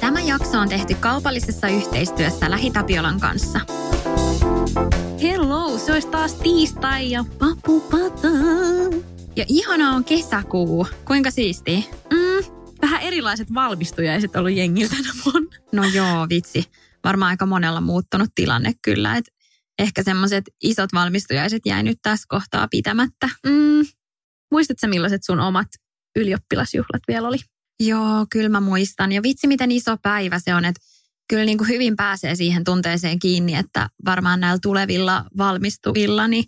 Tämä jakso on tehty kaupallisessa yhteistyössä LähiTapiolan kanssa. Hello, se olisi taas tiistai ja papupata. Ja ihana on kesäkuu. Kuinka siisti? Mm, vähän erilaiset valmistujaiset ollut jengiltä tänä vuonna. No joo, vitsi. Varmaan aika monella muuttunut tilanne kyllä. Et ehkä semmoiset isot valmistujaiset jäi nyt tässä kohtaa pitämättä. Mm, muistatko millaiset sun omat ylioppilasjuhlat vielä oli? Joo, kyllä mä muistan. Ja vitsi, miten iso päivä se on, että kyllä niin kuin hyvin pääsee siihen tunteeseen kiinni, että varmaan näillä tulevilla valmistuvilla niin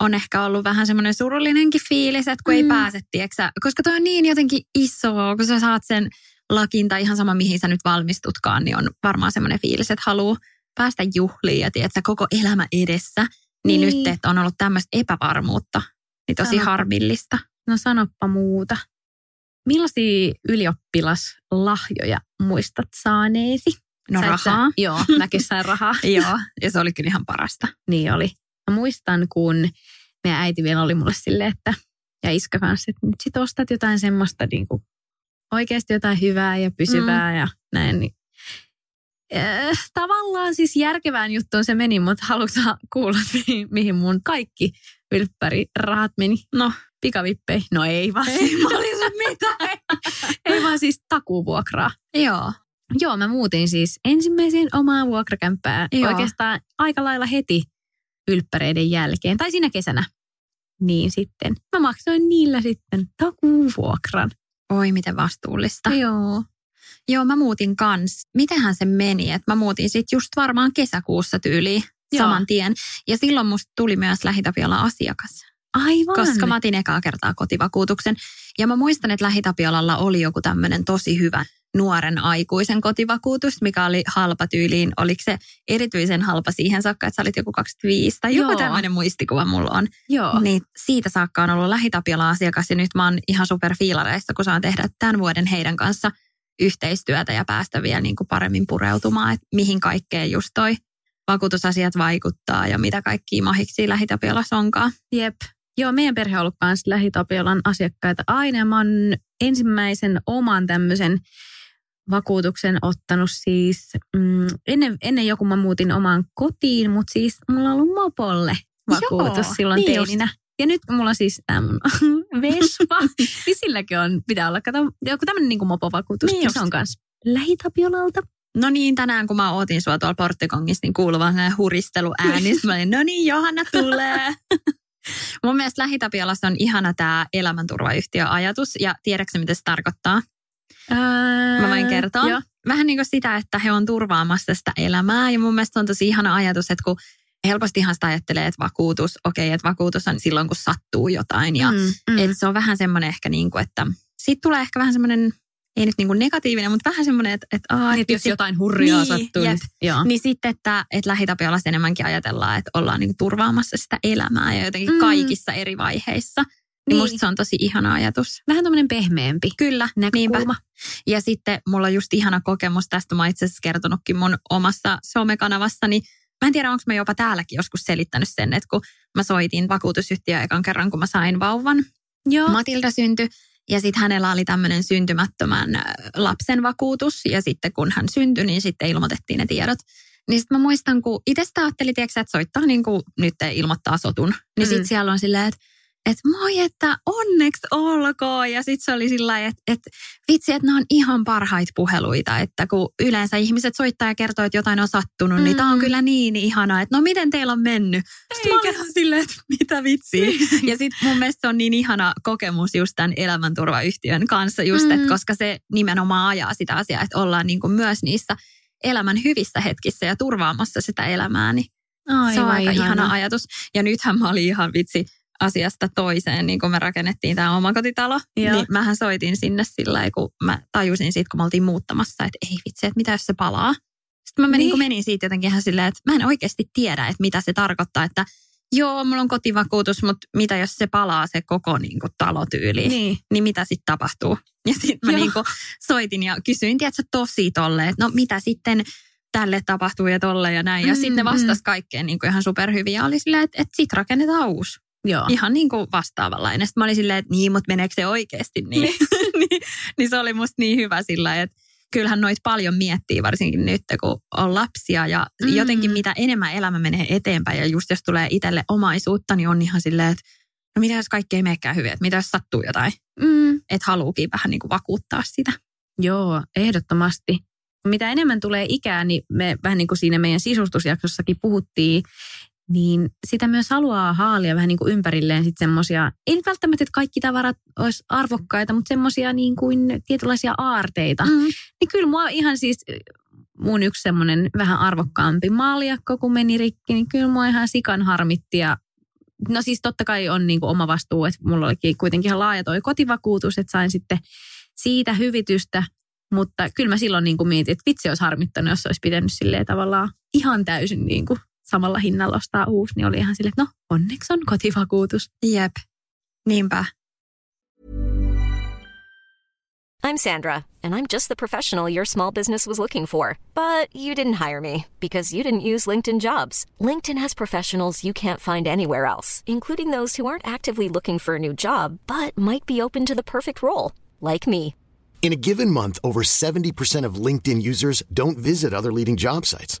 on ehkä ollut vähän semmoinen surullinenkin fiilis, että kun mm. ei pääse, tieksä, koska toi on niin jotenkin iso, kun sä saat sen lakin tai ihan sama mihin sä nyt valmistutkaan, niin on varmaan semmoinen fiilis, että haluaa päästä juhliin ja tiedätkö, koko elämä edessä. Niin, niin. nyt, että on ollut tämmöistä epävarmuutta, niin tosi Sanoppa. harmillista. No sanoppa muuta. Millaisia ylioppilaslahjoja muistat saaneesi? No Sä rahaa. Sä, joo, mäkin sain rahaa. joo, ja se oli kyllä ihan parasta. Niin oli. Mä muistan, kun meidän äiti vielä oli mulle silleen, että ja iskä kanssa, että nyt sit ostat jotain semmoista niin kuin, oikeasti jotain hyvää ja pysyvää mm. ja näin. Niin, äh, tavallaan siis järkevään juttuun se meni, mutta haluatko kuulla, mihin, mihin mun kaikki rahat meni? No, pikavippei. No ei vaan. Ei, mä olin mitä? ei vaan siis takuvuokraa. Joo. Joo, mä muutin siis ensimmäiseen omaa vuokrakämppää Joo. oikeastaan aika lailla heti ylppäreiden jälkeen, tai siinä kesänä. Niin sitten mä maksoin niillä sitten takuvuokran. Oi, miten vastuullista. Joo. Joo, mä muutin kans. Mitenhän se meni? Että mä muutin sitten just varmaan kesäkuussa tyyliin saman tien. Ja silloin musta tuli myös lähitapiolla asiakas. Aivan. Koska mä otin ekaa kertaa kotivakuutuksen. Ja mä muistan, että lähitapiolalla oli joku tämmöinen tosi hyvä nuoren aikuisen kotivakuutus, mikä oli halpa tyyliin. Oliko se erityisen halpa siihen saakka, että sä olit joku 25 tai joku tämmöinen muistikuva mulla on. Joo. Niin siitä saakka on ollut lähitapiola asiakas ja nyt mä oon ihan superfiilareissa, kun saan tehdä tämän vuoden heidän kanssa yhteistyötä ja päästä vielä niin kuin paremmin pureutumaan, että mihin kaikkeen just toi vakuutusasiat vaikuttaa ja mitä kaikki mahiksi lähitapiolassa onkaan. Jep. Joo, meidän perhe on ollut myös lähitapiolan asiakkaita aina. Mä oon ensimmäisen oman tämmöisen vakuutuksen ottanut siis mm, ennen, ennen joku mä muutin omaan kotiin, mutta siis mulla on ollut mopolle vakuutus Joo, silloin niin teininä. Just. Ja nyt mulla on siis tämä mun Vespa, niin silläkin on, pitää olla kato, joku tämmöinen niin mopovakuutus. Niin se on myös lähitapiolalta. No niin, tänään kun mä ootin sua tuolla Porttikongissa, niin kuuluu vaan huristeluääni. mä olin, no niin, Johanna tulee. Mun mielestä Lähitapiolassa on ihana tämä elämänturvayhtiöajatus. Ja tiedätkö mitä se tarkoittaa? Ää, Mä voin kertoa. Jo. Vähän niin kuin sitä, että he on turvaamassa sitä elämää. Ja mun mielestä on tosi ihana ajatus, että kun helpostihan sitä ajattelee, että vakuutus, okei, okay, että vakuutus on silloin, kun sattuu jotain. Ja Mm, mm. että se on vähän semmoinen ehkä niin kuin, että siitä tulee ehkä vähän semmoinen, ei nyt niin kuin negatiivinen, mutta vähän semmoinen, että, että, aa, Niin, että jos jotain hurjaa Niin, sattuu. jep. Niin, niin sitten, että, että lähitapiolassa enemmänkin ajatellaan, että ollaan niin kuin turvaamassa sitä elämää ja jotenkin Mm. kaikissa eri vaiheissa. Niin, Niin. musta se on tosi ihana ajatus. Vähän tämmöinen pehmeämpi Kyllä, niinpä. näkökulma. Ja sitten mulla on just ihana kokemus tästä. Mä oon itse asiassa kertonutkin mun omassa somekanavassani. Mä en tiedä, onko mä jopa täälläkin joskus selittänyt sen, että kun mä soitin vakuutusyhtiö ekan kerran, kun mä sain vauvan. Joo. Matilda syntyi ja sitten hänellä oli tämmöinen syntymättömän lapsen vakuutus. Ja sitten kun hän syntyi, niin sitten ilmoitettiin ne tiedot. Niin sitten mä muistan, kun itse sitä ajattelin, että soittaa niin kuin nyt ilmoittaa sotun. Niin sitten Mm. siellä on silleen, että että moi, että onneksi olkoon. Ja sitten se oli sillä että, että vitsi, että nämä on ihan parhaita puheluita. Että kun yleensä ihmiset soittaa ja kertoo, että jotain on sattunut, mm. niin tämä on Mm. kyllä niin ihanaa, että no miten teillä on mennyt? Sitten mä olin Eikä. silleen, että mitä vitsiä. ja sitten mun mielestä se on niin ihana kokemus just tämän elämänturvayhtiön kanssa, just, Mm. että koska se nimenomaan ajaa sitä asiaa, että ollaan niin kuin myös niissä elämän hyvissä hetkissä ja turvaamassa sitä elämää, niin Aivan se on aika ihana ihana. ajatus. Ja nythän mä olin ihan vitsi, asiasta toiseen, niin kun me rakennettiin tämä omakotitalo, Joo. niin mähän soitin sinne sillä lailla, kun mä tajusin siitä, kun me oltiin muuttamassa, että ei vitsi, että mitä jos se palaa. Sitten mä menin, Niin. niin. menin siitä jotenkin ihan silleen, että mä en oikeasti tiedä, että mitä se tarkoittaa, että joo, mulla on kotivakuutus, mutta mitä jos se palaa se koko niin kuin, talotyyli, Niin. niin mitä sitten tapahtuu? Ja sitten mä Joo. niin kuin, soitin ja kysyin, tiedätkö, tosi tolleen, että no mitä sitten tälle tapahtuu ja tolle ja näin. Ja Mm, sitten ne vastas kaikkeen niin kuin ihan superhyviä. Ja oli silleen, että, että sit rakennetaan uusi. Joo. Ihan niin kuin vastaavanlainen. Sitten mä olin silleen, että niin, mutta meneekö se oikeasti niin? niin, niin se oli musta niin hyvä sillä että kyllähän noit paljon miettii, varsinkin nyt kun on lapsia ja Mm. mm. jotenkin mitä enemmän elämä menee eteenpäin ja just jos tulee itselle omaisuutta, niin on ihan silleen, että no mitä jos kaikki ei menekään hyvin, että mitä jos sattuu jotain, Mm. että haluukin vähän niin kuin vakuuttaa sitä. Joo, ehdottomasti. Mitä enemmän tulee ikää, niin me vähän niin kuin siinä meidän sisustusjaksossakin puhuttiin, niin sitä myös haluaa haalia vähän niin kuin ympärilleen sitten semmoisia, ei nyt välttämättä, että kaikki tavarat olisi arvokkaita, mutta semmoisia niin kuin tietynlaisia aarteita. Mm. Niin kyllä mua ihan siis, mun yksi semmoinen vähän arvokkaampi maljakko, kun meni rikki, niin kyllä mua ihan sikan harmitti ja No siis totta kai on niin kuin oma vastuu, että mulla olikin kuitenkin ihan laaja toi kotivakuutus, että sain sitten siitä hyvitystä, mutta kyllä mä silloin niin kuin mietin, että vitsi olisi harmittanut, jos olisi pitänyt silleen tavallaan ihan täysin niin kuin samalla hinnalla ostaa uusi, niin oli ihan silleen, että no onneksi on kotivakuutus. Jep, niinpä. I'm Sandra, and I'm just the professional your small business was looking for. But you didn't hire me because you didn't use LinkedIn jobs. LinkedIn has professionals you can't find anywhere else, including those who aren't actively looking for a new job but might be open to the perfect role, like me. In a given month, over 70% of LinkedIn users don't visit other leading job sites.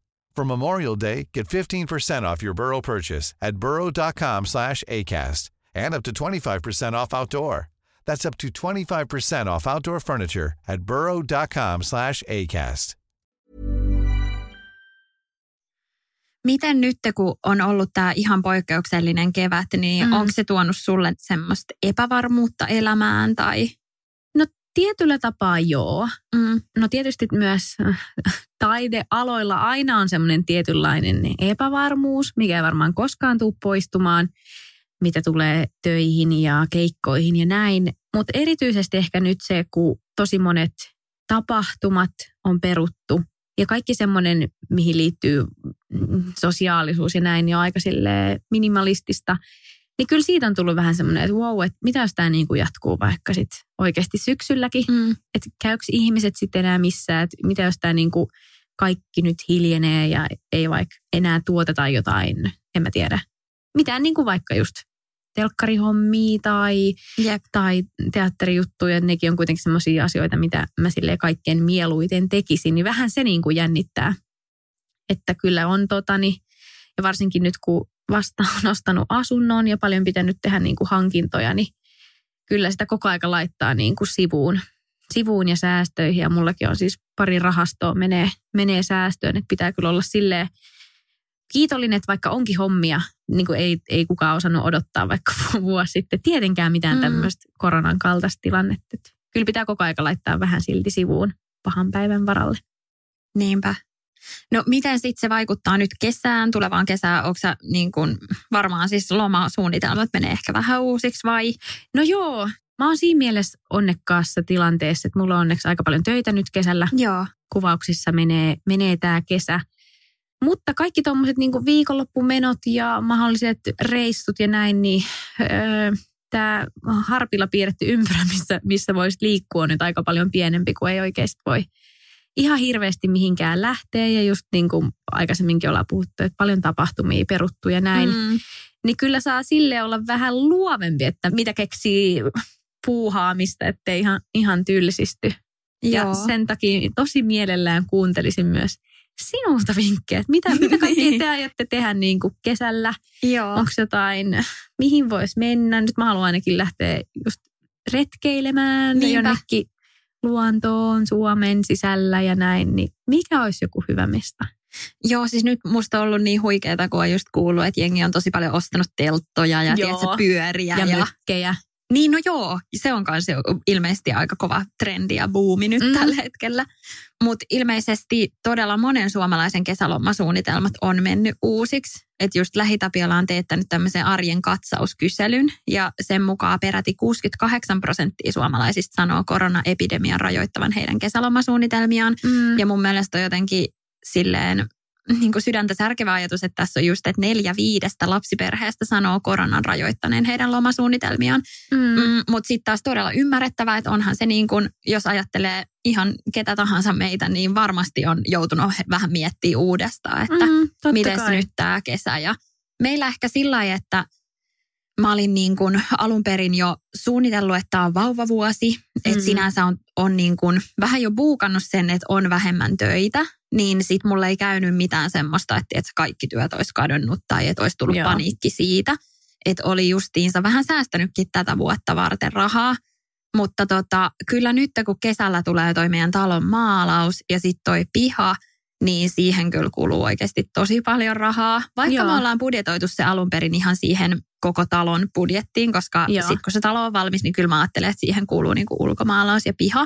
For Memorial Day, get 15% off your Burrow purchase at burrow.com slash ACAST and up to 25% off outdoor. That's up to 25% off outdoor furniture at burrow.com slash ACAST. Miten nyt, kun on ollut tämä ihan poikkeuksellinen kevät, niin Mm. onko se tuonut sulle semmoista epävarmuutta elämään tai... Tietyllä tapaa joo. Mm. No tietysti myös äh, taidealoilla aina on semmoinen tietynlainen epävarmuus, mikä ei varmaan koskaan tule poistumaan, mitä tulee töihin ja keikkoihin ja näin. Mutta erityisesti ehkä nyt se, kun tosi monet tapahtumat on peruttu ja kaikki semmoinen, mihin liittyy mm, sosiaalisuus ja näin, niin on aika minimalistista. Niin kyllä siitä on tullut vähän semmoinen, että wow, että mitä jos tämä niin kuin jatkuu vaikka sitten oikeasti syksylläkin Mm. että käykö ihmiset sitten enää missään, että mitä jos tämä niinku kaikki nyt hiljenee ja ei vaikka enää tuoteta jotain, en mä tiedä. Mitään niinku vaikka just telkkarihommia tai, Jep. tai teatterijuttuja, nekin on kuitenkin sellaisia asioita, mitä mä sille kaikkein mieluiten tekisin, niin vähän se niinku jännittää. Että kyllä on totani, ja varsinkin nyt kun vasta on ostanut asunnon ja paljon pitänyt tehdä niinku hankintoja, niin kyllä sitä koko aika laittaa niin kuin sivuun, sivuun ja säästöihin. Ja mullakin on siis pari rahastoa menee, menee säästöön, että pitää kyllä olla silleen kiitollinen, että vaikka onkin hommia, niin kuin ei, ei kukaan osannut odottaa vaikka vuosi sitten tietenkään mitään Mm. tämmöistä koronan kaltaista tilannetta. Kyllä pitää koko aika laittaa vähän silti sivuun pahan päivän varalle. Niinpä. No miten sitten se vaikuttaa nyt kesään, tulevaan kesään? Onko sä niin kun, varmaan siis lomasuunnitelmat menee ehkä vähän uusiksi vai? No joo, mä oon siinä mielessä onnekkaassa tilanteessa, että mulla on onneksi aika paljon töitä nyt kesällä. Joo. kuvauksissa menee, menee tämä kesä. Mutta kaikki tuommoiset niin viikonloppumenot ja mahdolliset reissut ja näin, niin öö, tämä harpilla piirretty ympyrä, missä, missä voisi liikkua, on nyt aika paljon pienempi, kuin ei oikeasti voi ihan hirveästi mihinkään lähteä. Ja just niin kuin aikaisemminkin ollaan puhuttu, että paljon tapahtumia peruttu ja näin. Mm. Niin kyllä saa sille olla vähän luovempi, että mitä keksii puuhaamista, ettei ihan, ihan tylsisty. Ja Joo. sen takia tosi mielellään kuuntelisin myös sinulta vinkkejä, että mitä, mitä kaikkea Niin. te aiotte tehdä niin kuin kesällä? Joo. Onko jotain, mihin voisi mennä? Nyt mä haluan ainakin lähteä just retkeilemään Niinpä. jonnekin luontoon Suomen sisällä ja näin, niin mikä olisi joku hyvä mesta? Joo, siis nyt musta on ollut niin huikeeta, kun on just kuullut, että jengi on tosi paljon ostanut telttoja ja tiedätkö, pyöriä. Ja, Ja, ja mökkejä. Niin, no joo, se on myös ilmeisesti aika kova trendi ja buumi nyt Mm. mm. tällä hetkellä. Mutta ilmeisesti todella monen suomalaisen kesälomasuunnitelmat on mennyt uusiksi. Että just Lähitapiola on teettänyt tämmöisen arjen katsauskyselyn ja sen mukaan peräti 68 prosenttia suomalaisista sanoo koronaepidemian rajoittavan heidän kesälomasuunnitelmiaan. Mm. Ja mun mielestä on jotenkin silleen niin kuin sydäntä särkevä ajatus, että tässä on just, että neljä viidestä lapsiperheestä sanoo koronan rajoittaneen heidän lomasuunnitelmiaan. Mm. Mm, Mutta sitten taas todella ymmärrettävää, että onhan se niin kuin, jos ajattelee ihan ketä tahansa meitä, niin varmasti on joutunut vähän miettimään uudestaan, että Mm, miten nyt tämä kesä. Ja meillä ehkä sillä lailla, että mä olin niin kuin alun perin jo suunnitellut, että tämä on vauvavuosi. Että Mm. sinänsä on, on niin kuin vähän jo buukannut sen, että on vähemmän töitä. Niin sit mulle ei käynyt mitään semmoista, että, että kaikki työt olisi kadonnut tai että olisi tullut Joo. Paniikki siitä. Että oli justiinsa vähän säästänytkin tätä vuotta varten rahaa. Mutta tota, kyllä nyt kun kesällä tulee toi meidän talon maalaus ja sitten toi piha, niin siihen kyllä kuluu oikeasti tosi paljon rahaa. Vaikka Joo. me ollaan budjetoitu se alun perin ihan siihen koko talon budjettiin, koska sitten kun se talo on valmis, niin kyllä mä ajattelen, että siihen kuuluu niinku ulkomaalaus ja piha.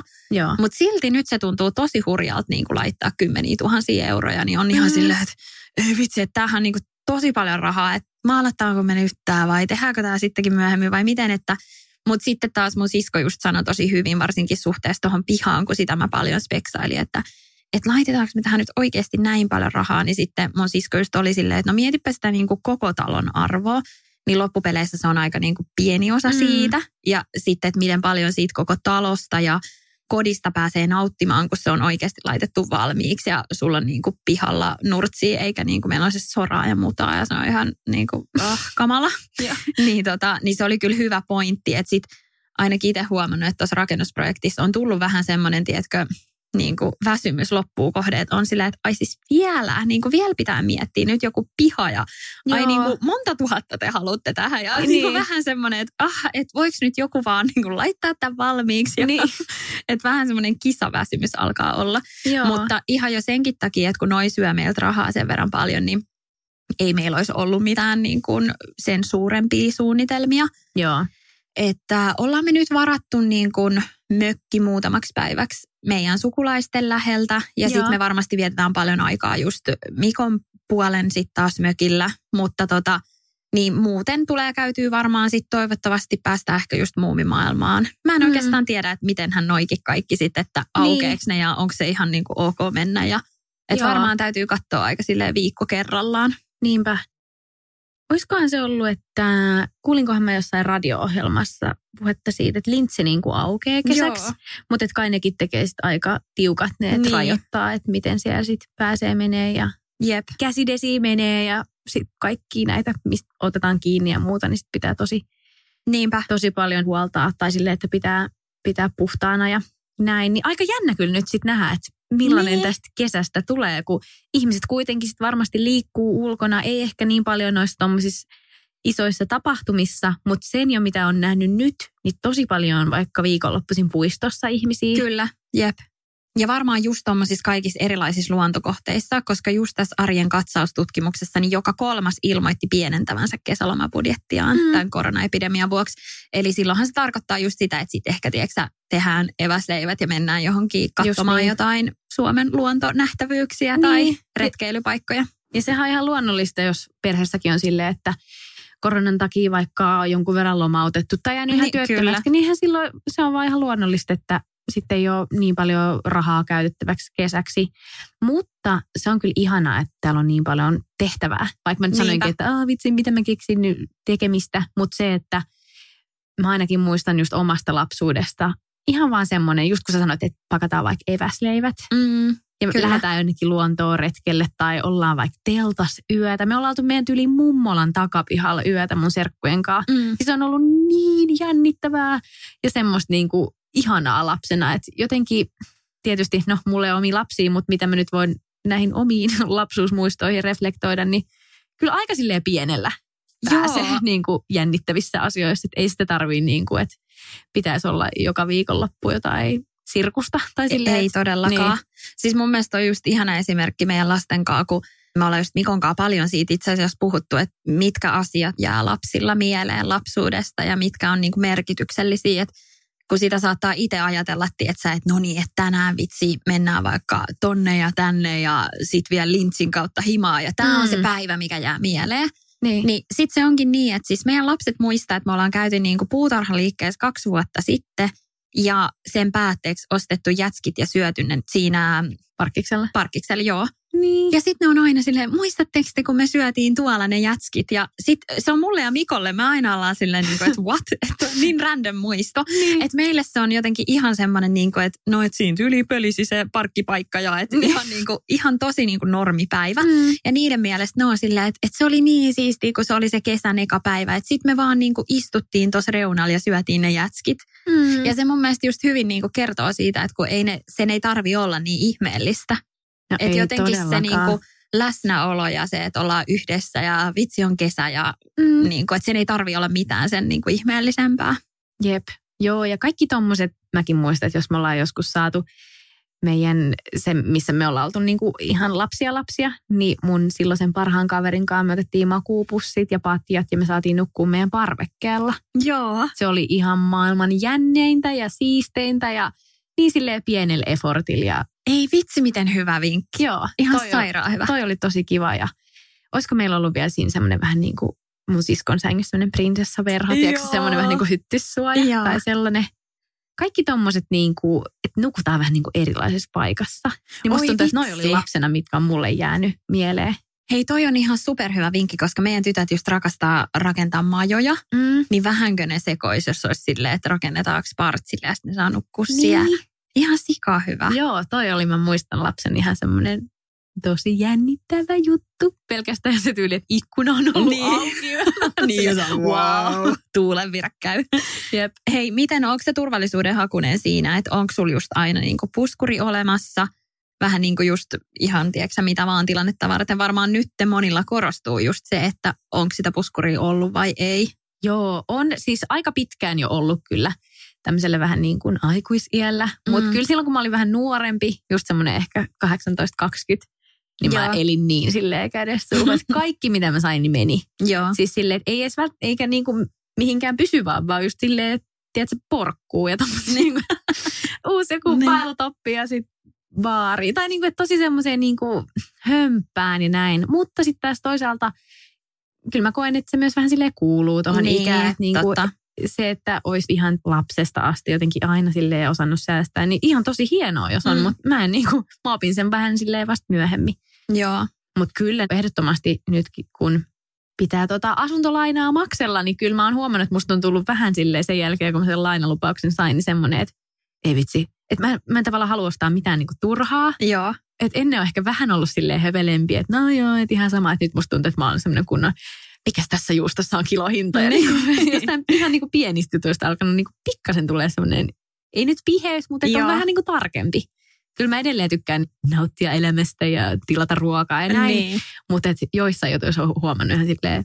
Mutta silti nyt se tuntuu tosi hurjalta niinku laittaa kymmeniä tuhansia euroja, niin on ihan Mm. silleen, että ei vitsi, että tämähän on niinku tosi paljon rahaa, että maalataanko me nyt tää vai tehdäänkö tämä sittenkin myöhemmin vai miten, että mutta sitten taas mun sisko just sanoi tosi hyvin, varsinkin suhteessa tuohon pihaan, kun sitä mä paljon speksailin, että että laitetaanko me tähän nyt oikeasti näin paljon rahaa, niin sitten mun sisko just oli silleen, että no mietipä sitä niin kuin koko talon arvoa, niin loppupeleissä se on aika niin kuin pieni osa Mm. siitä. Ja sitten, että miten paljon siitä koko talosta ja kodista pääsee nauttimaan, kun se on oikeasti laitettu valmiiksi ja sulla on niin kuin pihalla nurtsia, eikä niin kuin meillä on siis soraa ja mutaa ja se on ihan niin kuin, ah, kamala. Niin, tota, niin se oli kyllä hyvä pointti, että sit ainakin itse huomannut, että tuossa rakennusprojektissa on tullut vähän semmoinen, tiedätkö, niin kuin väsymys loppuu kohde, että on silleen, että ai siis vielä, niin kuin vielä pitää miettiä nyt joku piha ja ai Joo. niin kuin monta tuhatta te haluatte tähän ja Niin. niin. Niin kuin vähän semmoinen, että ah, että voiko nyt joku vaan niin kuin laittaa tämän valmiiksi ja Niin. että vähän semmoinen kisaväsymys alkaa olla. Joo. Mutta ihan jo senkin takia, että kun noi syö meiltä rahaa sen verran paljon, niin ei meillä olisi ollut mitään niin kuin sen suurempia suunnitelmia. Joo. Että ollaan me nyt varattu niin kuin mökki muutamaksi päiväksi meidän sukulaisten läheltä. Ja sitten me varmasti vietetään paljon aikaa just Mikon puolen sitten taas mökillä. Mutta tota, niin muuten tulee käytyä varmaan sitten toivottavasti päästä ehkä just muumimaailmaan. Mä en Mm. oikeastaan tiedä, että miten hän noikin kaikki sitten, että Niin. aukeeks ne ja onko se ihan niin kuin ok mennä. Ja, että Joo. varmaan täytyy katsoa aika silleen viikko kerrallaan. Niinpä. Olisikohan se ollut, että kuulinkohan mä jossain radio-ohjelmassa puhetta siitä, että lintsi niin kuin aukeaa kesäksi, Joo. mutta että kai nekin tekee sit aika tiukat ne, että Niin. rajoittaa, että miten siellä sitten pääsee menee ja Jep. käsidesi menee ja sitten kaikki näitä, mistä otetaan kiinni ja muuta, niin sit pitää tosi, Niinpä. tosi paljon huoltaa tai silleen, että pitää, pitää puhtaana ja näin. Niin aika jännä kyllä nyt sitten nähdä, että millainen Niin. tästä kesästä tulee, kun ihmiset kuitenkin sit varmasti liikkuu ulkona, ei ehkä niin paljon noissa tommosissa isoissa tapahtumissa, mutta sen jo mitä on nähnyt nyt, niin tosi paljon on vaikka viikonloppuisin puistossa ihmisiä. Kyllä, jep. Ja varmaan just tuommoisissa kaikissa erilaisissa luontokohteissa, koska just tässä arjen katsaustutkimuksessa niin joka kolmas ilmoitti pienentävänsä kesälomabudjettiaan Mm. tämän koronaepidemian vuoksi. Eli silloinhan se tarkoittaa just sitä, että sitten ehkä tiedätkö, tehdään eväsleivät ja mennään johonkin katsomaan niin. jotain Suomen luontonähtävyyksiä Niin. tai retkeilypaikkoja. Ja sehän on ihan luonnollista, jos perheessäkin on silleen, että koronan takia vaikka on jonkun verran lomautettu tai jäänyt ihan Niin, työttömäksi, niin eihän silloin se on vaan ihan luonnollista, että sitten ei ole niin paljon rahaa käytettäväksi kesäksi. Mutta se on kyllä ihanaa, että täällä on niin paljon tehtävää. Vaikka mä nyt Niinpä. sanoinkin, että Aa, vitsi, mitä mä keksin nyt tekemistä. Mutta se, että mä ainakin muistan just omasta lapsuudesta, ihan vaan semmoinen, just kun sä sanoit, että pakataan vaikka eväsleivät. Mm. Ja Kyllä. lähdetään jonnekin luontoon retkelle tai ollaan vaikka teltas yötä. Me ollaan oltu meidän tyli mummolan takapihalla yötä mun serkkujen kanssa. Mm. Se on ollut niin jännittävää ja semmoista niin kuin ihanaa lapsena. Että jotenkin tietysti, no mulle on omia lapsia, mutta mitä mä nyt voin näihin omiin lapsuusmuistoihin reflektoida, niin kyllä aika silleen pienellä pääsee Joo. niin kuin jännittävissä asioissa. Että ei sitä tarvii niin kuin, että pitäisi olla joka viikonloppu jotain sirkusta. Tai silleen, ei että- todellakaan. Niin. Niin. Siis mun mielestä on just ihana esimerkki meidän lasten kanssa, kun me ollaan just Mikon kanssa paljon siitä itse asiassa puhuttu, että mitkä asiat jää lapsilla mieleen lapsuudesta ja mitkä on niinku merkityksellisiä. Et kun sitä saattaa itse ajatella, että et no niin, että tänään vitsi mennään vaikka tonne ja tänne ja sit vielä lintsin kautta himaa ja tämä mm. on se Mm. päivä, mikä jää mieleen. Niin. Niin sitten se onkin niin, että siis meidän lapset muistaa, että me ollaan käyty niin kuin puutarhaliikkeessä kaksi vuotta sitten ja sen päätteeksi ostettu jätskit ja syöty ne siinä Parkkiksella. parkkiksella, joo. Niin. Ja sitten ne on aina silleen, muistatteko te, kun me syötiin tuolla ne jätskit? Ja sitten se on mulle ja Mikolle, me aina ollaan silleen, niin kuin, että what? On niin random muisto. Niin. Että meille se on jotenkin ihan semmoinen, niin kuin, että no, että siinä tyyli pölisi se parkkipaikka ja että ihan, niin kuin, ihan tosi niin kuin normipäivä. Mm. Ja niiden mielestä ne on silleen, että, että se oli niin siistiä, kun se oli se kesän eka päivä. Että sitten me vaan niin kuin istuttiin tuossa reunalla ja syötiin ne jätskit. Mm. Ja se mun mielestä just hyvin niin kuin kertoo siitä, että kun ei ne, sen ei tarvi olla niin ihmeellistä. No, Että jotenkin se todellakaan. niin kuin läsnäolo ja se, että ollaan yhdessä ja vitsi on kesä ja Mm. niin kuin, että sen ei tarvi olla mitään sen niin kuin ihmeellisempää. Jep. Joo, ja kaikki tommoset, mäkin muistan, että jos me ollaan joskus saatu meidän, se, missä me ollaan oltu niinku ihan lapsia lapsia, niin mun silloisen parhaan kaverin kanssa me otettiin makuupussit ja patjat ja me saatiin nukkua meidän parvekkeella. Joo. Se oli ihan maailman jänneintä ja siisteintä ja niin silleen pienellä effortilla. Ja, Ei vitsi, miten hyvä vinkki. joo, Ihan toi, sairaan hyvä. toi oli tosi kiva ja olisiko meillä ollut vielä siinä semmoinen vähän niin kuin mun siskon sängyssä semmoinen prinsessaverho, tiedätkö semmoinen vähän niin kuin hyttyssuoja Joo. tai sellainen. Kaikki tommoset niin kuin, että nukutaan vähän niin kuin erilaisessa paikassa. Niin musta Oi tuntuu, että noi oli lapsena, mitkä on mulle jäänyt mieleen. Hei, toi on ihan superhyvä vinkki, koska meidän tytöt just rakastaa rakentaa majoja. Mm. Niin vähänkö ne sekois, jos olisi silleen, että rakennetaanko partsille ja sitten ne saa nukkua siellä. Niin. Ihan sika hyvä. Joo, toi oli, mä muistan lapsen ihan semmoinen tosi jännittävä juttu. Pelkästään se tyyli, että ikkuna on ollut Niin. auki. niin, jos on wow. Tuulen käy. Jep. Hei, miten, onko se turvallisuuden hakunen siinä, että onko sulla just aina niinku puskuri olemassa? Vähän niin kuin just ihan, tiedätkö mitä vaan tilannetta varten. Varmaan nyt monilla korostuu just se, että onko sitä puskuria ollut vai ei. Joo, on siis aika pitkään jo ollut kyllä tämmöisellä vähän niin kuin aikuisiällä. Mm. Mutta kyllä silloin, kun mä olin vähän nuorempi, just semmoinen ehkä 18-20, niin mä Joo. elin niin silleen kädessä. kaikki, mitä mä sain, niin meni. Joo. Siis silleen, että ei edes vält, eikä niin kuin mihinkään pysyvää, vaan just silleen, että tiedätkö, porkkuu ja tommosia niin kuin, uusi joku Niin. pailotoppi ja sitten baari. Tai niin kuin, että tosi semmoiseen niin kuin hömpään ja näin. Mutta sitten taas toisaalta, kyllä mä koen, että se myös vähän silleen kuuluu tuohon Niin, ikään. Että niin kuin, se, että olisi ihan lapsesta asti jotenkin aina silleen osannut säästää, niin ihan tosi hienoa, jos on. Mm. Mm. Mutta mä en niin kuin, mä opin sen vähän silleen vasta myöhemmin. Joo. Mutta kyllä ehdottomasti nytkin, kun pitää tota asuntolainaa maksella, niin kyllä mä oon huomannut, että musta on tullut vähän silleen sen jälkeen, kun mä sen lainalupauksen sain, niin semmoinen, että ei vitsi, että mä, mä en tavallaan halua ostaa mitään niinku turhaa. Joo. Et ennen on ehkä vähän ollut silleen hövelempi, että no joo, että ihan sama, että nyt musta tuntuu, että mä oon semmoinen kunnon, mikäs tässä juustossa on kilohinta. Ja Niin. niinku, jostain ihan niinku pienistä jutuista alkanut niinku pikkasen tulee semmoinen, ei nyt piheys, mutta on vähän niinku tarkempi. Kyllä mä edelleen tykkään nauttia elämästä ja tilata ruokaa ja näin. Niin. Mutta et joissain jutuissa on huomannut ihan silleen,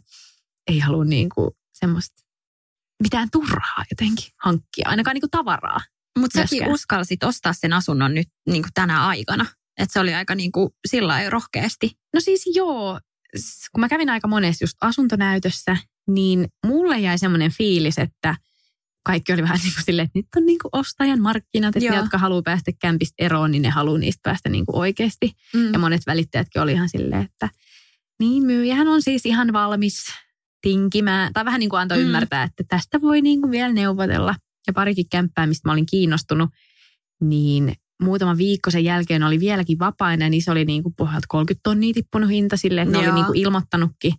ei halua niinku semmoista mitään turhaa jotenkin hankkia, ainakaan niinku tavaraa. Mutta säkin uskalsit ostaa sen asunnon nyt niin kuin tänä aikana. Että se oli aika niin kuin sillä rohkeasti. No siis joo, kun mä kävin aika monessa just asuntonäytössä, niin mulle jäi semmoinen fiilis, että kaikki oli vähän niin kuin silleen, että nyt on niin kuin ostajan markkinat, että Joo. ne, jotka haluaa päästä kämpistä eroon, niin ne haluaa niistä päästä niin kuin oikeasti. Mm. Ja monet välittäjätkin oli ihan silleen, että niin myyjähän on siis ihan valmis tinkimään. Tai vähän niin kuin antoi mm. ymmärtää, että tästä voi niin kuin vielä neuvotella. Ja parikin kämppää, mistä mä olin kiinnostunut, niin muutama viikko sen jälkeen oli vieläkin vapaina, niin se oli niin kuin pohjalta 30 tonnia tippunut hinta sille, että ne Joo. oli niin kuin ilmoittanutkin.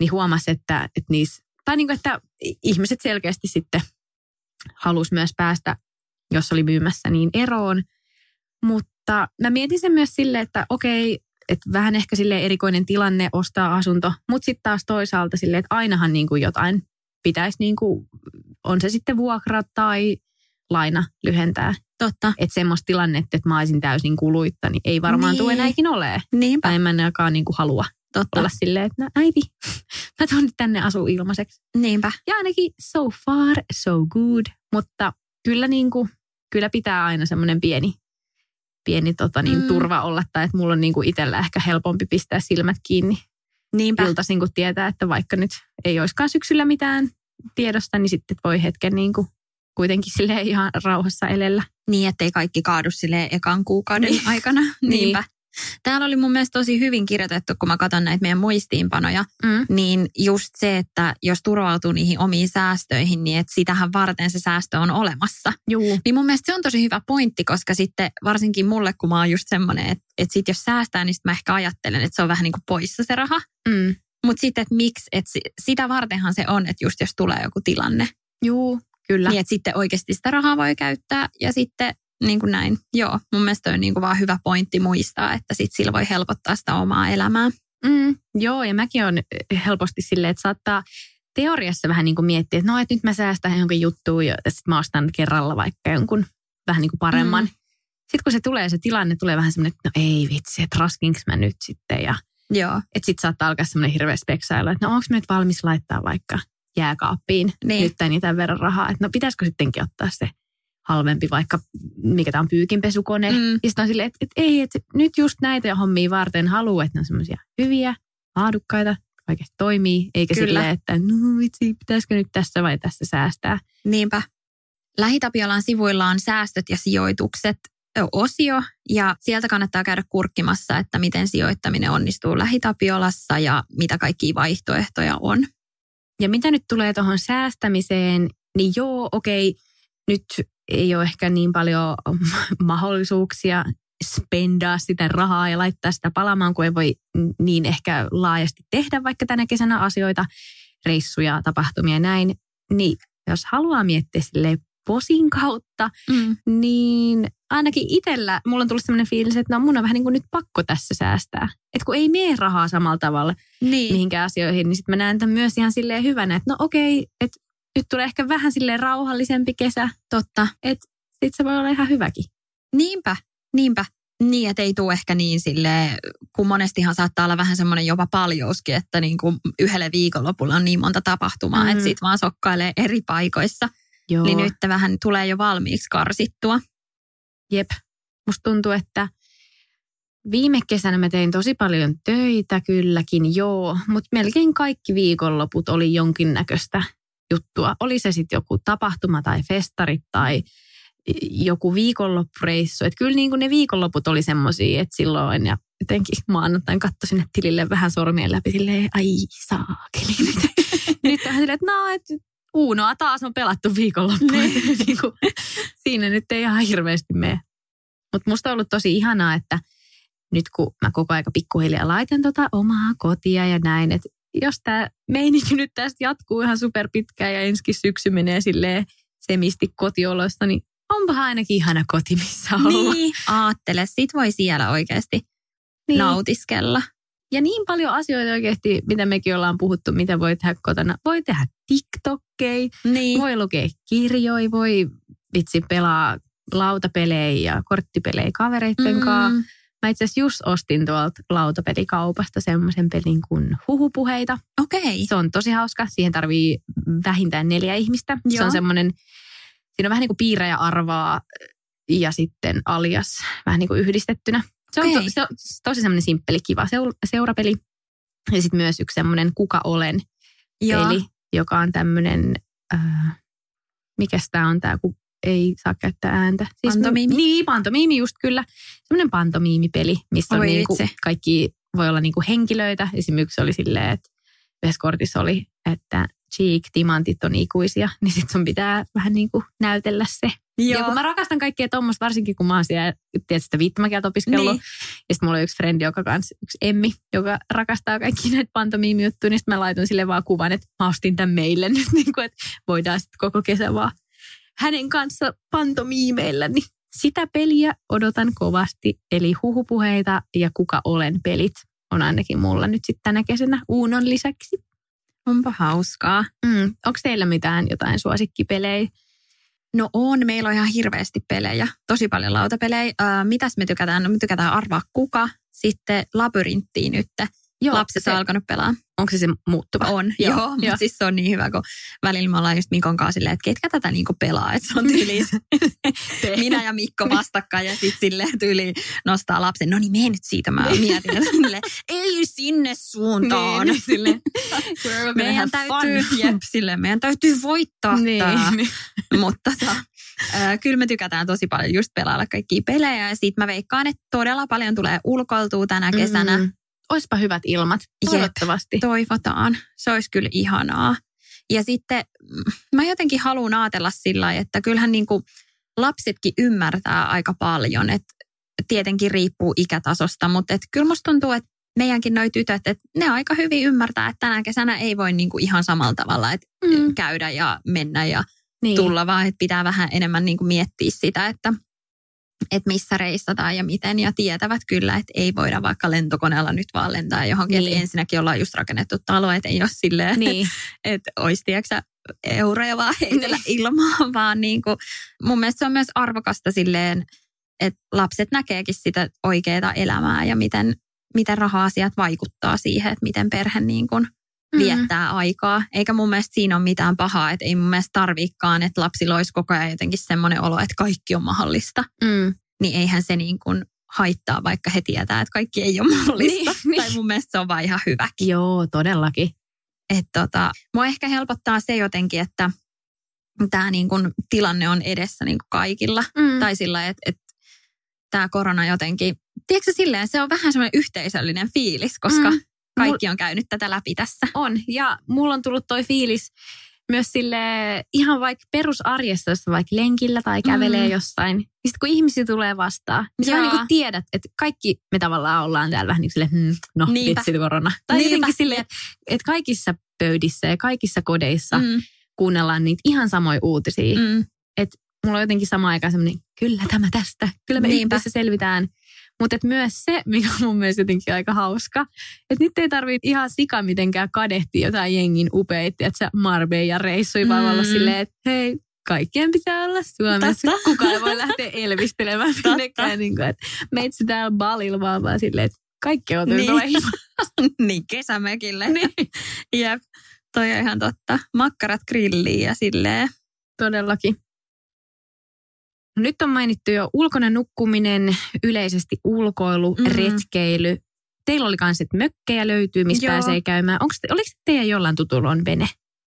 Niin huomasi, että, että niissä, tai niin kuin, että ihmiset selkeästi sitten halusi myös päästä, jos oli myymässä, niin eroon. Mutta mä mietin sen myös silleen, että okei, että vähän ehkä sille erikoinen tilanne ostaa asunto, mutta sitten taas toisaalta silleen, että ainahan niin kuin jotain pitäisi, niin kuin, on se sitten vuokra tai laina lyhentää. Totta. Että semmoista tilannetta, että mä olisin täysin kuluitta, niin ei varmaan niin. tule enääkin ole. Niinpä. Tai en mä ainakaan niin kuin halua. Totta. olla silleen, että no äiti, mä tuon nyt tänne asuu ilmaiseksi. Niinpä. Ja ainakin so far, so good. Mutta kyllä, niin kuin, kyllä pitää aina semmoinen pieni, pieni tota, niin, mm. turva olla. Tai että mulla on niin kuin itsellä ehkä helpompi pistää silmät kiinni Niinpä. iltaisin, kun tietää, että vaikka nyt ei olisikaan syksyllä mitään tiedosta, niin sitten voi hetken niin kuin kuitenkin sille ihan rauhassa elellä. Niin, ettei kaikki kaadu sille ekan kuukauden Niin. aikana. Niin. Niinpä. Täällä oli mun mielestä tosi hyvin kirjoitettu, kun mä katson näitä meidän muistiinpanoja, Mm. niin just se, että jos turvautuu niihin omiin säästöihin, niin että sitähän varten se säästö on olemassa. Juu. Niin mun mielestä se on tosi hyvä pointti, koska sitten varsinkin mulle, kun mä oon just semmoinen, että, että sit jos säästää, niin sit mä ehkä ajattelen, että se on vähän niin kuin poissa se raha. Mm. Mutta sitten, että miksi, että si- sitä vartenhan se on, että just jos tulee joku tilanne, Juu, kyllä. niin että sitten oikeasti sitä rahaa voi käyttää ja sitten niin kuin näin. Joo, mun mielestä on niin kuin vaan hyvä pointti muistaa, että sitten sillä voi helpottaa sitä omaa elämää. Mm, joo, ja mäkin on helposti silleen, että saattaa teoriassa vähän niin kuin miettiä, että no, että nyt mä säästän jonkun juttuun ja sitten mä ostan kerralla vaikka jonkun vähän niin kuin paremman. Mm. Sitten kun se tulee, se tilanne tulee vähän semmoinen, että no ei vitsi, että raskinks mä nyt sitten. Ja Joo, että sitten saattaa alkaa semmoinen hirveä speksailu, että no onko mä nyt valmis laittaa vaikka jääkaappiin Niin. nyt tai niitä verran rahaa. Että no pitäisikö sittenkin ottaa se halvempi vaikka, mikä tämä on pyykinpesukone. Mm. Ja sitten on silleen, että, että ei, että nyt just näitä hommia varten haluaa, että ne on semmoisia hyviä, laadukkaita, oikeasti toimii, eikä Kyllä. silleen, että no vitsi, pitäisikö nyt tässä vai tässä säästää. niinpä. Lähitapiolan sivuilla on säästöt ja sijoitukset osio ja sieltä kannattaa käydä kurkkimassa, että miten sijoittaminen onnistuu Lähitapiolassa ja mitä kaikkia vaihtoehtoja on. Ja mitä nyt tulee tuohon säästämiseen, niin joo, okei, nyt ei ole ehkä niin paljon mahdollisuuksia spendaa sitä rahaa ja laittaa sitä palamaan, kun ei voi niin ehkä laajasti tehdä vaikka tänä kesänä asioita, reissuja, tapahtumia ja näin. Niin jos haluaa miettiä posin kautta, Mm. niin ainakin itsellä mulla on tullut sellainen fiilis, että no mun on vähän niin kuin nyt pakko tässä säästää. Että kun ei mene rahaa samalla tavalla Niin. mihinkään asioihin, niin sitten mä näen tämän myös ihan silleen hyvänä, että no okei, että nyt tulee ehkä vähän silleen rauhallisempi kesä, Totta. että sit se voi olla ihan hyväkin. Niinpä, niinpä. Niin, että ei tule ehkä niin sille, kun monestihan saattaa olla vähän semmoinen jopa paljouskin, että niin kuin yhdelle viikonlopulla on niin monta tapahtumaa, Mm. että sit vaan sokkailee eri paikoissa. Joo. Niin nyt vähän tulee jo valmiiksi karsittua. Jep. Musta tuntuu, että viime kesänä mä tein tosi paljon töitä kylläkin, joo, mutta melkein kaikki viikonloput oli jonkinnäköistä juttua. Oli se sitten joku tapahtuma tai festarit tai joku viikonloppureissu. Että kyllä niin kuin ne viikonloput oli semmoisia, että silloin ja jotenkin maanantain katsoi sinne tilille vähän sormien läpi silleen, ai saakeli. Nyt, nyt on silleen, että no, että Uunoa taas on pelattu viikonloppuun. niin kuin, siinä nyt ei ihan hirveästi mene. Mutta musta on ollut tosi ihanaa, että nyt kun mä koko aika pikkuhiljaa laitan tota omaa kotia ja näin, että jos tämä meininki nyt tästä jatkuu ihan super pitkään ja ensi syksy menee silleen semisti kotiolosta, niin onpa ainakin ihana koti, missä olla. Niin, aattele. Sit voi siellä oikeasti Niin. nautiskella. Ja niin paljon asioita oikeasti, mitä mekin ollaan puhuttu, mitä voi tehdä kotona. Voi tehdä TikTokkeja, Niin. voi lukea kirjoja, voi vitsi pelaa lautapelejä ja korttipelejä kavereitten mm. kanssa. Mä itse asiassa just ostin tuolta lautapelikaupasta semmoisen pelin kuin Huhupuheita. Okei. Se on tosi hauska. Siihen tarvii vähintään neljä ihmistä. Se Joo. on semmoinen, siinä on vähän niin kuin piirrä ja arvaa ja sitten alias vähän niin kuin yhdistettynä. Se on, to, Okei. se on tosi semmoinen simppeli, kiva seur- seurapeli. Ja sitten myös yksi semmoinen Kuka olen Joo. peli, joka on tämmöinen, äh, mikäs tämä on tämä, kun ei saa käyttää ääntä. Pantomiimi? Niin, pantomiimi just kyllä. Semmoinen pantomiimipeli, missä on niinku kaikki, voi olla niinku henkilöitä. Esimerkiksi oli silleen, että yhdessä kortissa oli, että cheek, timantit on ikuisia, niin sitten sun pitää vähän niinku näytellä se. Ja kun mä rakastan kaikkea tuommoista, varsinkin kun mä oon siellä, tiedät sitä viittomakieltä opiskellut. Niin. Ja sitten mulla oli yksi frendi, joka kanssa, yksi Emmi, joka rakastaa kaikki näitä pantomiimijuttuja, niin sitten mä laitoin sille vaan kuvan, että mä ostin tämän meille nyt, niin kuin, että voidaan sitten koko kesä vaan hänen kanssa pantomiimeillä, niin sitä peliä odotan kovasti. Eli huhupuheita ja kuka olen pelit on ainakin mulla nyt sitten tänä kesänä Uunon lisäksi. Onpa hauskaa. Mm. Onko teillä mitään jotain suosikkipelejä? No on, meillä on ihan hirveästi pelejä, tosi paljon lautapelejä. Äh, mitäs me tykätään? No me tykätään arvaa kuka, sitten labyrinttiin nyt. Joo, lapset se, on alkanut pelaa. onko se se muuttuva? On, joo, joo, mutta siis se on niin hyvä, kun välillä me ollaan just Mikon kanssa silleen, että ketkä tätä niinku pelaa, että se on tyyli minä ja Mikko vastakkain ja sitten silleen tyyli nostaa lapsen, no niin mene nyt siitä, mä mietin, että silleen, ei sinne suuntaan. Niin, Silleen, We're gonna meidän täytyy, fun. jep, silleen, meidän täytyy voittaa Niin, tämä. niin. Mutta tota, ää, kyllä me tykätään tosi paljon just pelailla kaikkia pelejä ja sitten mä veikkaan, että todella paljon tulee ulkoiltua tänä kesänä. Mm. Oispa hyvät ilmat, Jep. toivottavasti. Toivotaan. Se olisi kyllä ihanaa. Ja sitten mm, mä jotenkin haluan ajatella sillä että kyllähän niin kuin lapsetkin ymmärtää aika paljon, että tietenkin riippuu ikätasosta, mutta että kyllä musta tuntuu, että meidänkin noi tytöt, että ne aika hyvin ymmärtää, että tänä kesänä ei voi niin kuin ihan samalla tavalla että Mm. käydä ja mennä ja Niin. tulla, vaan että pitää vähän enemmän niin kuin miettiä sitä, että, että missä reissataan ja miten. Ja tietävät kyllä, että ei voida vaikka lentokoneella nyt vaan lentää johonkin. Niin. Niin. Ensinnäkin ollaan just rakennettu talo, että ei ole silleen, niin. Niin. että olisi tiedätkö, euroja vaan heitellä Niin. ilmaan, vaan niin kuin, mun mielestä se on myös arvokasta silleen, että lapset näkeekin sitä oikeaa elämää ja miten, miten raha-asiat vaikuttaa siihen, että miten perhe niin kuin Mm. viettää aikaa. Eikä mun mielestä siinä ole mitään pahaa, että ei mun mielestä tarviikaan, että lapsilla olisi koko ajan jotenkin semmoinen olo, että kaikki on mahdollista. Mm. Niin eihän se niin kuin haittaa, vaikka he tietää, että kaikki ei ole mahdollista. Niin, niin. Tai mun mielestä se on vaan ihan hyväkin. Joo, todellakin. Että tota, mua ehkä helpottaa se jotenkin, että tämä niin kuin tilanne on edessä niin kuin kaikilla. Mm. Tai sillä, että, että tämä korona jotenkin, tiedätkö silleen, se on vähän semmoinen yhteisöllinen fiilis, koska Mm. Kaikki on käynyt tätä läpi tässä. On. Ja mulla on tullut toi fiilis myös sille ihan vaikka perusarjessa, jos vaikka lenkillä tai kävelee Mm. jossain. Niin sit kun ihmisiä tulee vastaan, niin sä vähän niin kuin tiedät, että kaikki me tavallaan ollaan täällä vähän niin silleen, hmm, no Niinpä. vitsi korona. Tai Niinpä. jotenkin silleen, että, että kaikissa pöydissä ja kaikissa kodeissa mm. Kuunnellaan niitä ihan samoja uutisia. Mm. mm, Mulla on jotenkin sama aikaan semmoinen, kyllä tämä tästä, kyllä me Niinpä. yhdessä selvitään. Mutta myös se, mikä on mun mielestä jotenkin aika hauska, että nyt ei tarvitse ihan sika mitenkään kadehtia jotain jengin upeita, että se Marbella reissui, vaan Mm. olla silleen, että hei, kaikkien pitää olla Suomessa. Totta. Kukaan ei voi lähteä elvistelemään minnekään. Niin kuin, että meitsi täällä balilla vaan, vaan silleen, että kaikki on niin. niin, kesämökille. niin. Jep, toi on ihan totta. Makkarat grilliin ja silleen. Todellakin. No nyt on mainittu jo ulkona nukkuminen, yleisesti ulkoilu, Mhm. mm-hmm. retkeily. Teillä oli kans, että mökkejä löytyy, missä Joo. pääsee käymään. Onks, te- oliko teidän jollain tutulla on vene?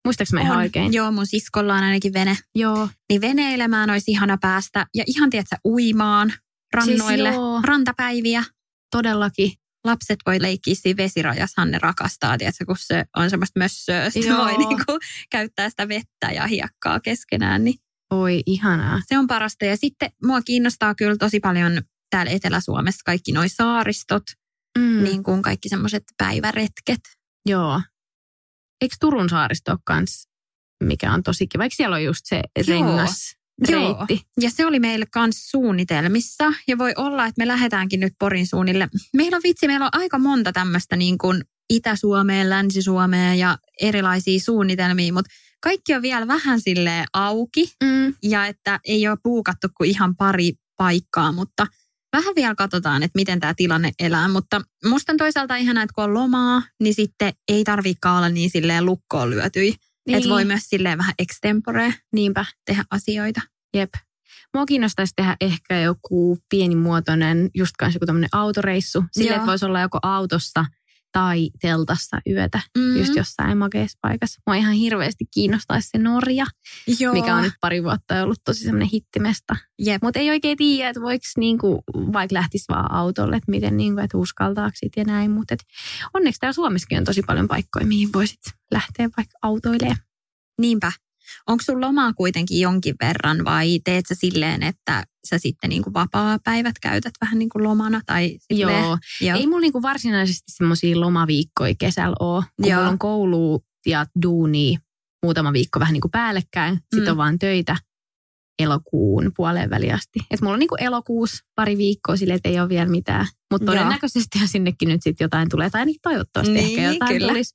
Muistaaks mä ihan On. oikein? Joo, mun siskolla on ainakin vene. Joo. Niin veneilemään olisi ihana päästä. Ja ihan, tiedätkö, uimaan rannoille. Siis joo. rantapäiviä. Todellakin. Lapset voi leikkiä siinä vesirajassa, ne rakastaa, tiedätkö, kun se on semmoista mössöä. Sitten voi niinku käyttää sitä vettä ja hiekkaa keskenään, niin Oi, ihanaa. se on parasta. Ja sitten mua kiinnostaa kyllä tosi paljon täällä Etelä-Suomessa kaikki noi saaristot, Mm. niin kuin kaikki semmoiset päiväretket. Joo. Eikö Turun saaristo ole kans, mikä on tosi kiva? Eikö siellä ole just se Joo. rengas Joo. reitti? Ja se oli meillä myös suunnitelmissa. Ja voi olla, että me lähdetäänkin nyt Porin suunnille. Meillä on vitsi, meillä on aika monta tämmöistä niin kuin Itä-Suomeen, Länsi-Suomeen ja erilaisia suunnitelmia, mutta kaikki on vielä vähän sille auki. Mm. Ja että ei ole puukattu kuin ihan pari paikkaa, mutta vähän vielä katsotaan, että miten tämä tilanne elää. Mutta musta on toisaalta ihanaa, että kun on lomaa, niin sitten ei tarvikaan olla niin silleen lukkoon lyötyi. Niin. Että voi myös silleen vähän extempore Niinpä. tehdä asioita. Jep. Mua kiinnostaisi tehdä ehkä joku pienimuotoinen, just kanssa joku tämmöinen autoreissu. Sille, että voisi olla joko autossa tai teltassa yötä, Mm-hmm. just jossain makeassa paikassa. Mua ihan hirveästi kiinnostaisi se Norja, Joo. mikä on nyt pari vuotta ollut tosi semmoinen hittimesta. Jep. Mutta ei oikein tiedä, että voiko niinku, vaikka lähtisi vaan autolle, että miten niinku, että uskaltaako sit ja näin. Mutta onneksi täällä Suomessakin on tosi paljon paikkoja, mihin voisit lähteä vaikka autoilemaan. Niinpä. Onko sun lomaa kuitenkin jonkin verran vai teet sä silleen, että sä sitten niin kuin vapaa-päivät käytät vähän niin kuin lomana? Tai silleen? Joo. Joo. Ei mulla niinku varsinaisesti semmoisia lomaviikkoja kesällä ole, kun Joo. mulla on koulu ja duuni muutama viikko vähän niinku päällekkäin. Sitten Mm. on vaan töitä elokuun puoleen väliin asti. Et mulla on niinku elokuussa pari viikkoa sille, että ei ole vielä mitään. Mutta todennäköisesti sinnekin nyt sitten jotain tulee, tai ainakin toivottavasti Niin, ehkä jotain kyllä. tulisi.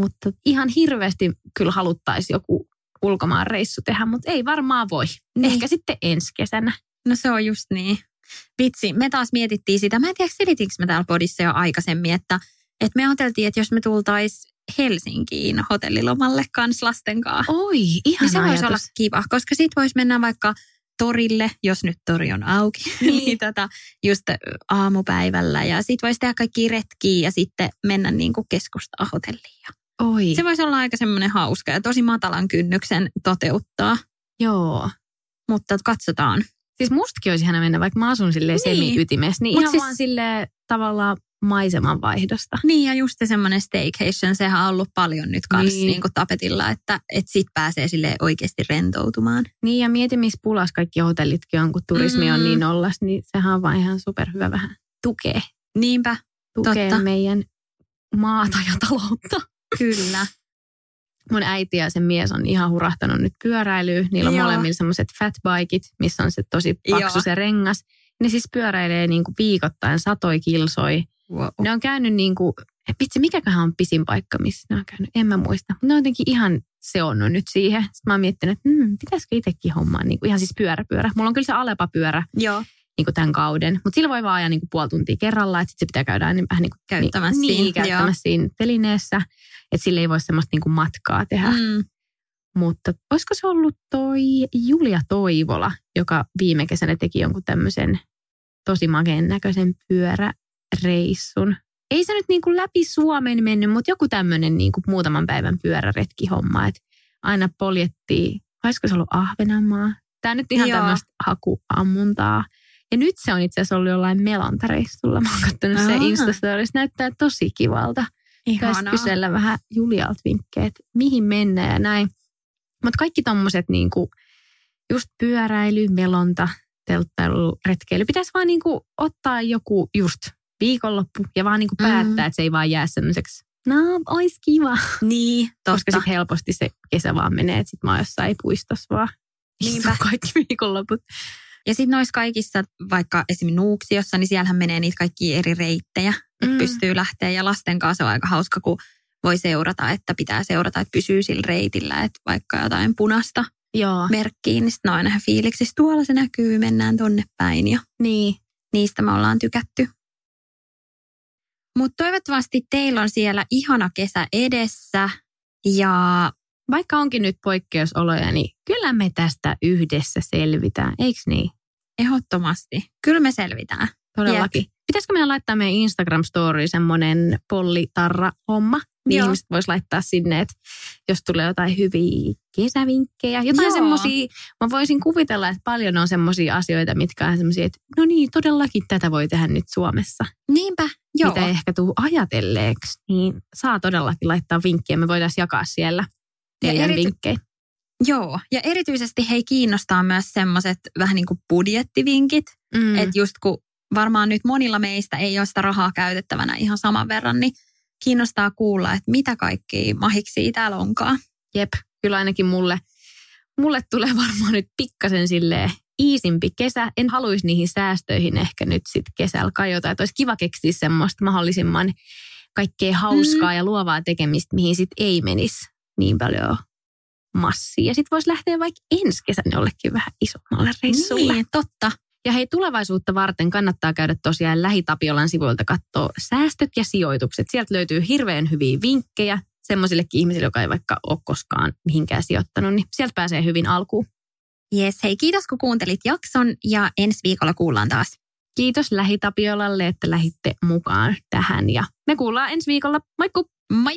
Mutta ihan hirveästi kyllä haluttaisiin joku ulkomaan reissu tehdä, mutta ei varmaan voi. Niin. Ehkä sitten ensi kesänä. No se on just niin. Vitsi, me taas mietittiin sitä. Mä en tiedä, selitinkö mä täällä podissa jo aikaisemmin, että Et me ajateltiin, että jos me tultaisiin Helsinkiin hotellilomalle kans lasten kanssa. Oi, ihan niin se voisi ajatus. olla kiva, koska sit voisi mennä vaikka torille, jos nyt tori on auki, niin, niin tota, just aamupäivällä. Ja sit voisi tehdä kaikki retkiä ja sitten mennä niin kuin keskustaa hotelliin. Oi, Se voisi olla aika semmoinen hauska ja tosi matalan kynnyksen toteuttaa, joo. mutta katsotaan. Siis mustakin olisi ihana mennä, vaikka mä asun silleen Niin. semi-ytimessä, niin Mut ihan siis- vaan silleen tavallaan maisemanvaihdosta. Niin ja just se semmoinen staycation, sehän on ollut paljon nyt kanssa Niin. niin. tapetilla, että et sit pääsee sille oikeasti rentoutumaan. Niin ja mieti, missä pulas kaikki hotellitkin on, kun turismi on Mm. niin nollas, niin sehän on vaan ihan superhyvä vähän tukea, Niinpä, tukea Totta. meidän maata ja taloutta. kyllä. Mun äiti ja sen mies on ihan hurahtanut nyt pyöräilyyn. Niillä on Joo. molemmilla semmoiset fatbikeit, missä on se tosi paksu Joo. se rengas. Ne siis pyöräilee niin kuin viikoittain satoi kilsoi. Wow. Ne on käynyt niin kuin, vitsi mikäköhän on pisin paikka, missä ne on käynyt, en mä muista. Mutta ne on jotenkin ihan seonnut nyt siihen. Sitten mä oon miettinyt, että hmm, pitäisikö itsekin hommaa niin kuin ihan siis pyöräpyörä. Mulla on kyllä se Alepa-pyörä Joo, niin kuin tämän kauden, mutta sillä voi vaan ajaa niin kuin puoli tuntia kerralla, että sitten se pitää käydä niin vähän niin kuin Käyttämässä niin, siinä, niin, käyttämässä siinä telineessä, että sillä ei voi semmoista niin kuin matkaa tehdä. mm, Mutta olisiko se ollut toi Julia Toivola, joka viime kesänä teki jonkun tämmöisen tosi makeen näköisen pyöräreissun. Ei se nyt niin kuin läpi Suomen mennyt, mutta joku tämmöinen niin kuin muutaman päivän pyöräretkihomma. Että aina poljettiin, olisiko se ollut Ahvenanmaa? Tämä nyt ihan Joo. tämmöistä hakuammuntaa. Ja nyt se on itse asiassa ollut jollain melontareissulla. Mä oon katsonut se Aa. Instastories. Näyttää tosi kivalta. Ihanaa. kysellä vähän Julialta vinkkejä, että mihin mennään ja näin. Mutta kaikki tommoset niinku, just pyöräily, melonta, telttailu, retkeily. Pitäisi vaan niinku ottaa joku just viikonloppu ja vaan niinku päättää, Mm. että se ei vaan jää semmoiseksi, no ois kiva. Niin, Koska totta. sitten helposti se kesä vaan menee, että sit mä oon jossain puistossa vaan. Niinpä. Kaikki viikonloput. Ja sitten noissa kaikissa, vaikka esimerkiksi Nuuksiossa, niin siellähän menee niitä kaikkia eri reittejä, Mm. pystyy lähteä. Ja lasten kanssa on aika hauska, kun voi seurata, että pitää seurata, että pysyy sillä reitillä, että vaikka jotain punasta Joo, merkkiin, niin sitten on aina fiiliksissä. Tuolla se näkyy, mennään tonne päin ja niin. niistä me ollaan tykätty. Mutta toivottavasti teillä on siellä ihana kesä edessä ja Vaikka onkin nyt poikkeusoloja, niin kyllä me tästä yhdessä selvitään, eikö niin? ehdottomasti, kyllä me selvitään. Todellakin. Pitäisikö meidän laittaa meidän Instagram-story semmoinen pollitarra-homma? Niin Joo. ihmiset vois laittaa sinne, että jos tulee jotain hyviä kesävinkkejä, jotain semmoisia, mä voisin kuvitella, että paljon on semmoisia asioita, mitkä on semmoisia, että no niin, todellakin tätä voi tehdä nyt Suomessa. Niinpä, joo. Mitä ei ehkä tuu ajatelleeksi, niin saa todellakin laittaa vinkkejä. Me voitaisiin jakaa siellä Ja teidän erity- vinkkejä. Joo, ja erityisesti hei kiinnostaa myös semmoiset vähän niin kuin budjettivinkit, mm. että just kun varmaan nyt monilla meistä ei ole sitä rahaa käytettävänä ihan saman verran, niin kiinnostaa kuulla, että mitä kaikki mahiksi täällä onkaan. Jep, kyllä ainakin mulle, mulle tulee varmaan nyt pikkasen silleen iisimpi kesä. En haluaisi niihin säästöihin ehkä nyt sitten kesällä kajota. Että olisi kiva keksiä semmoista mahdollisimman kaikkea hauskaa mm. ja luovaa tekemistä, mihin sitten ei menisi niin paljon massia. Ja sitten voisi lähteä vaikka ensi kesänä jollekin vähän isommalle reissulle. Niin, totta. Ja hei, tulevaisuutta varten kannattaa käydä tosiaan Lähitapiolan sivuilta katsoa säästöt ja sijoitukset. Sieltä löytyy hirveän hyviä vinkkejä semmoisillekin ihmisille, joka ei vaikka ole koskaan mihinkään sijoittanut, niin sieltä pääsee hyvin alkuun. Yes, hei kiitos kun kuuntelit jakson ja ensi viikolla kuullaan taas. Kiitos Lähitapiolalle, että lähitte mukaan tähän ja me kuullaan ensi viikolla. Moikku! Moi!